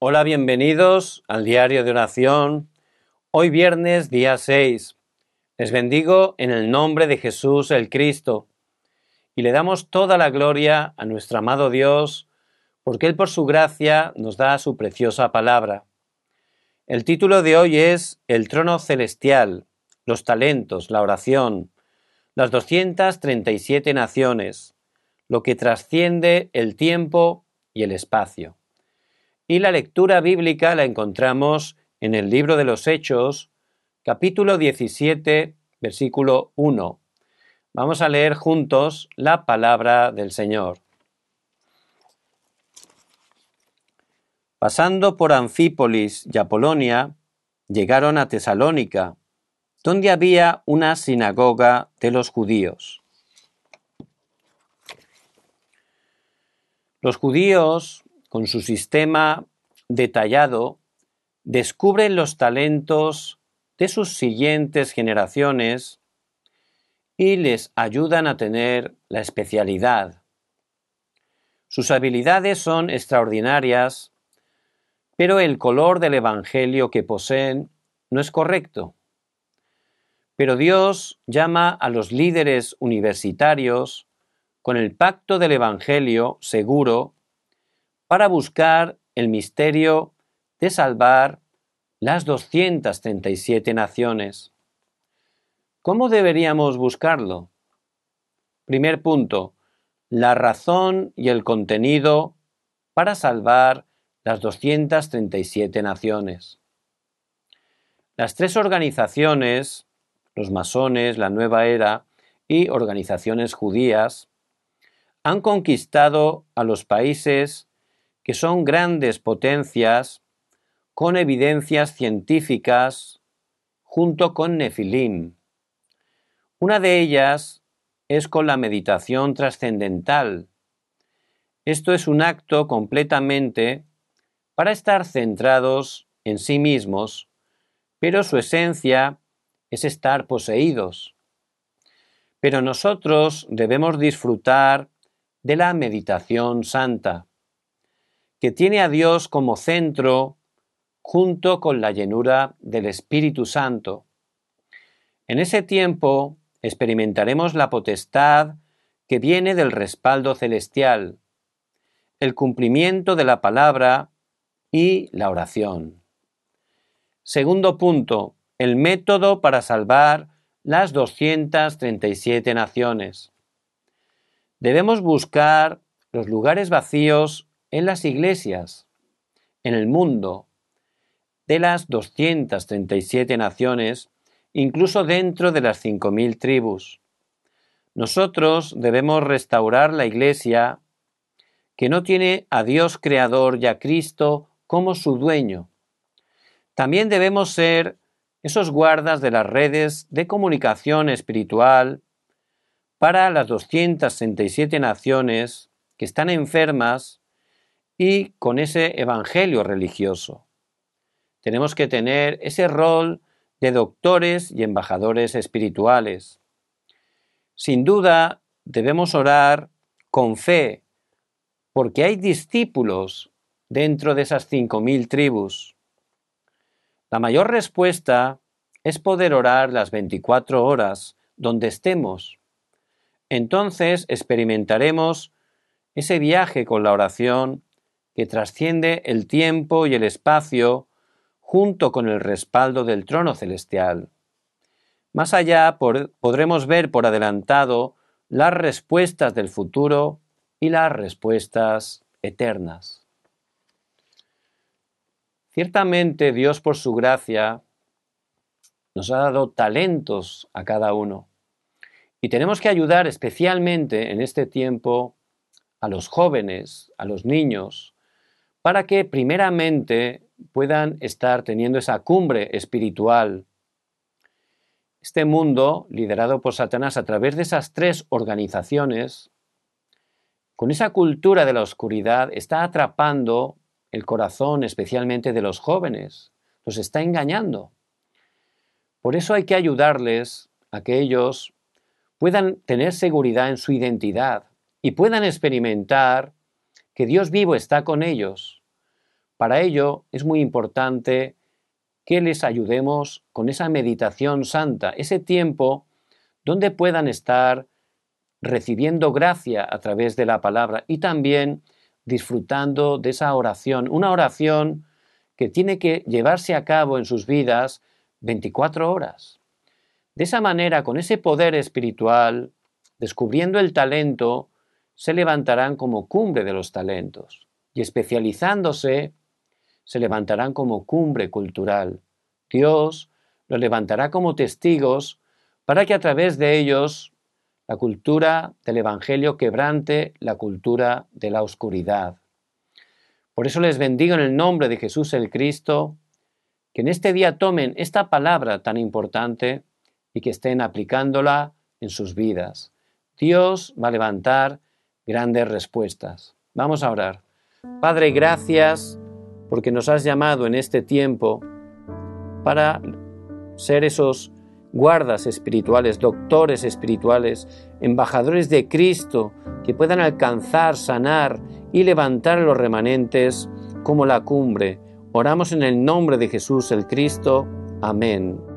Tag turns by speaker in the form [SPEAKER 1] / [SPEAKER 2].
[SPEAKER 1] Hola, bienvenidos al diario de oración. Hoy viernes, día 6. Les bendigo en el nombre de Jesús el Cristo y le damos toda la gloria a nuestro amado Dios porque Él por su gracia nos da su preciosa palabra. El título de hoy es El trono celestial, los talentos, la oración, las 237 naciones, lo que trasciende el tiempo y el espacio. Y la lectura bíblica la encontramos en el libro de los Hechos, capítulo 17, versículo 1. Vamos a leer juntos la palabra del Señor. Pasando por Anfípolis y Apolonia, llegaron a Tesalónica, donde había una sinagoga de los judíos. Los judíos con su sistema detallado, descubren los talentos de sus siguientes generaciones y les ayudan a tener la especialidad. Sus habilidades son extraordinarias, pero el color del Evangelio que poseen no es correcto. Pero Dios llama a los líderes universitarios con el pacto del Evangelio seguro para buscar el misterio de salvar las 237 naciones. ¿Cómo deberíamos buscarlo? Primer punto, la razón y el contenido para salvar las 237 naciones. Las tres organizaciones, los masones, la nueva era y organizaciones judías, han conquistado a los países que son grandes potencias con evidencias científicas junto con Nefilim. Una de ellas es con la meditación trascendental. Esto es un acto completamente para estar centrados en sí mismos, pero su esencia es estar poseídos. Pero nosotros debemos disfrutar de la meditación santa que tiene a Dios como centro junto con la llenura del Espíritu Santo. En ese tiempo experimentaremos la potestad que viene del respaldo celestial, el cumplimiento de la palabra y la oración. Segundo punto, el método para salvar las 237 naciones. Debemos buscar los lugares vacíos en las iglesias, en el mundo, de las 237 naciones, incluso dentro de las 5.000 tribus. Nosotros debemos restaurar la iglesia que no tiene a Dios Creador y a Cristo como su dueño. También debemos ser esos guardas de las redes de comunicación espiritual para las 267 naciones que están enfermas y con ese evangelio religioso. Tenemos que tener ese rol de doctores y embajadores espirituales. Sin duda, debemos orar con fe, porque hay discípulos dentro de esas cinco mil tribus. La mayor respuesta es poder orar las 24 horas donde estemos. Entonces experimentaremos ese viaje con la oración que trasciende el tiempo y el espacio junto con el respaldo del trono celestial. Más allá podremos ver por adelantado las respuestas del futuro y las respuestas eternas. Ciertamente Dios por su gracia nos ha dado talentos a cada uno y tenemos que ayudar especialmente en este tiempo a los jóvenes, a los niños, para que primeramente puedan estar teniendo esa cumbre espiritual. Este mundo, liderado por Satanás a través de esas tres organizaciones, con esa cultura de la oscuridad, está atrapando el corazón especialmente de los jóvenes, los está engañando. Por eso hay que ayudarles a que ellos puedan tener seguridad en su identidad y puedan experimentar que Dios vivo está con ellos Para ello es muy importante que les ayudemos con esa meditación santa, ese tiempo donde puedan estar recibiendo gracia a través de la palabra y también disfrutando de esa oración, una oración que tiene que llevarse a cabo en sus vidas 24 horas. De esa manera, con ese poder espiritual, descubriendo el talento, se levantarán como cumbre de los talentos y especializándose, se levantarán como cumbre cultural. Dios los levantará como testigos para que a través de ellos la cultura del Evangelio quebrante la cultura de la oscuridad. Por eso les bendigo en el nombre de Jesús el Cristo, que en este día tomen esta palabra tan importante y que estén aplicándola en sus vidas. Dios va a levantar grandes respuestas. Vamos a orar. Padre, gracias porque nos has llamado en este tiempo para ser esos guardas espirituales, doctores espirituales, embajadores de Cristo, que puedan alcanzar, sanar y levantar los remanentes como la cumbre. Oramos en el nombre de Jesús el Cristo. Amén.